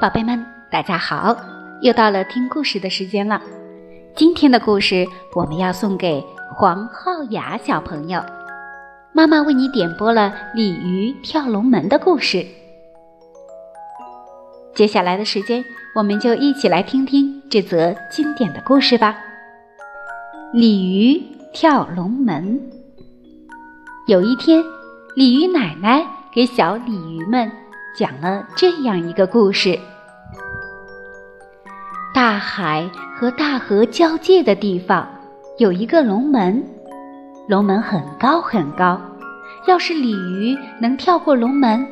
宝贝们，大家好！又到了听故事的时间了。今天的故事我们要送给黄浩雅小朋友。妈妈为你点播了鲤鱼跳龙门的故事。接下来的时间，我们就一起来听听这则经典的故事吧。鲤鱼跳龙门。有一天，鲤鱼奶奶给小鲤鱼们讲了这样一个故事。大海和大河交界的地方有一个龙门，龙门很高很高。要是鲤鱼能跳过龙门，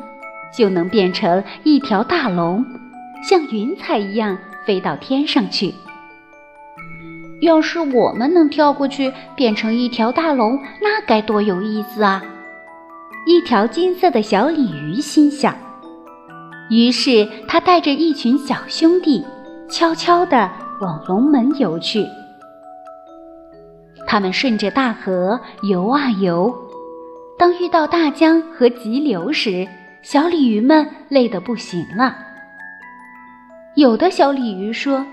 就能变成一条大龙，像云彩一样飞到天上去。要是我们能跳过去，变成一条大龙，那该多有意思啊！一条金色的小鲤鱼心想。于是他带着一群小兄弟。悄悄地往龙门游去。他们顺着大河游啊游，当遇到大江和急流时，小鲤鱼们累得不行了。有的小鲤鱼说：“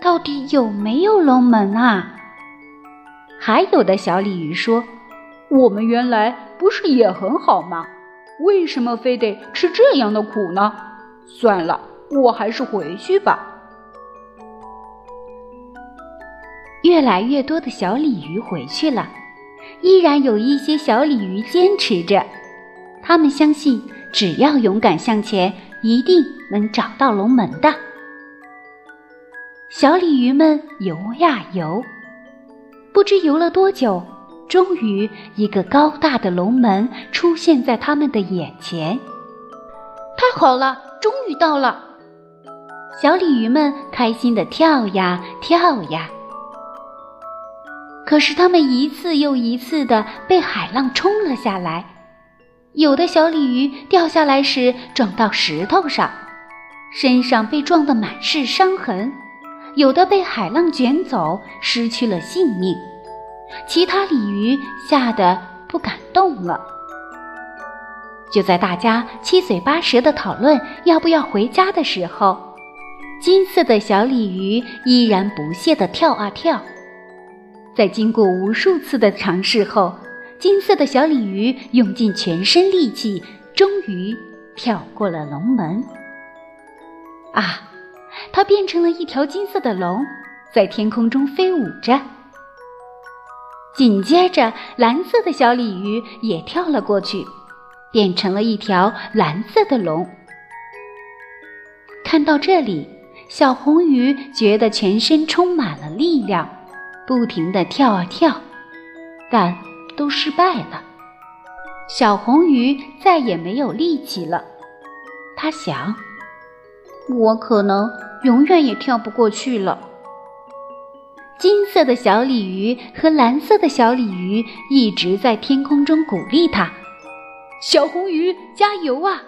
到底有没有龙门啊？”还有的小鲤鱼说：“我们原来不是也很好吗？为什么非得吃这样的苦呢？算了，我还是回去吧。”越来越多的小鲤鱼回去了，依然有一些小鲤鱼坚持着。他们相信，只要勇敢向前，一定能找到龙门的。小鲤鱼们游呀游，不知游了多久，终于一个高大的龙门出现在他们的眼前。太好了，终于到了！小鲤鱼们开心地跳呀跳呀。可是，它们一次又一次的被海浪冲了下来。有的小鲤鱼掉下来时撞到石头上，身上被撞得满是伤痕；有的被海浪卷走，失去了性命。其他鲤鱼吓得不敢动了。就在大家七嘴八舌的讨论要不要回家的时候，金色的小鲤鱼依然不懈地跳啊跳。在经过无数次的尝试后，金色的小鲤鱼用尽全身力气，终于跳过了龙门。啊，它变成了一条金色的龙，在天空中飞舞着。紧接着，蓝色的小鲤鱼也跳了过去，变成了一条蓝色的龙。看到这里，小红鱼觉得全身充满了力量。不停地跳啊跳，但都失败了。小红鱼再也没有力气了。它想：“我可能永远也跳不过去了。”金色的小鲤鱼和蓝色的小鲤鱼一直在天空中鼓励它：“小红鱼，加油啊！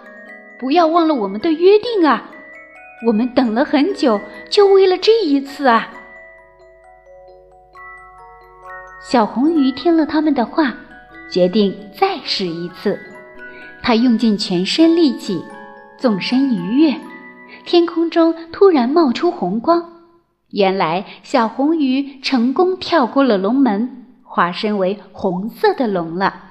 不要忘了我们的约定啊！我们等了很久，就为了这一次啊！”小红鱼听了他们的话，决定再试一次。它用尽全身力气，纵身一跃，天空中突然冒出红光。原来，小红鱼成功跳过了龙门，化身为红色的龙了。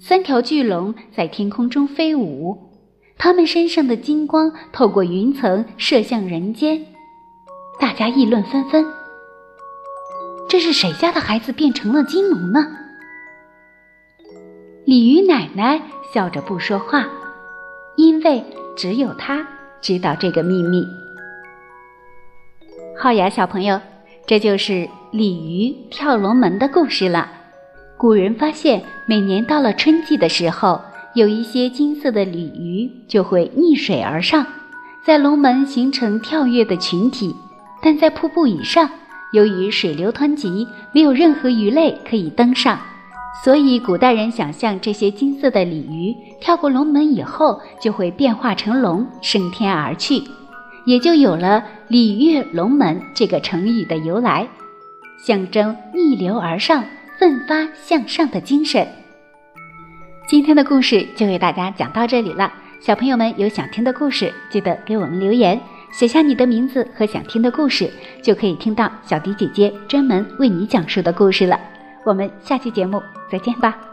三条巨龙在天空中飞舞，它们身上的金光透过云层射向人间，大家议论纷纷。这是谁家的孩子变成了金龙呢？鲤鱼奶奶笑着不说话，因为只有她知道这个秘密。浩雅小朋友，这就是鲤鱼跳龙门的故事了。古人发现，每年到了春季的时候，有一些金色的鲤鱼就会逆水而上，在龙门形成跳跃的群体，但在瀑布以上。由于水流湍急，没有任何鱼类可以登上，所以古代人想象这些金色的鲤鱼跳过龙门以后，就会变化成龙升天而去。也就有了“鲤跃龙门”这个成语的由来，象征逆流而上、奋发向上的精神。今天的故事就为大家讲到这里了，小朋友们有想听的故事，记得给我们留言，写下你的名字和想听的故事，就可以听到小迪姐姐专门为你讲述的故事了。我们下期节目再见吧。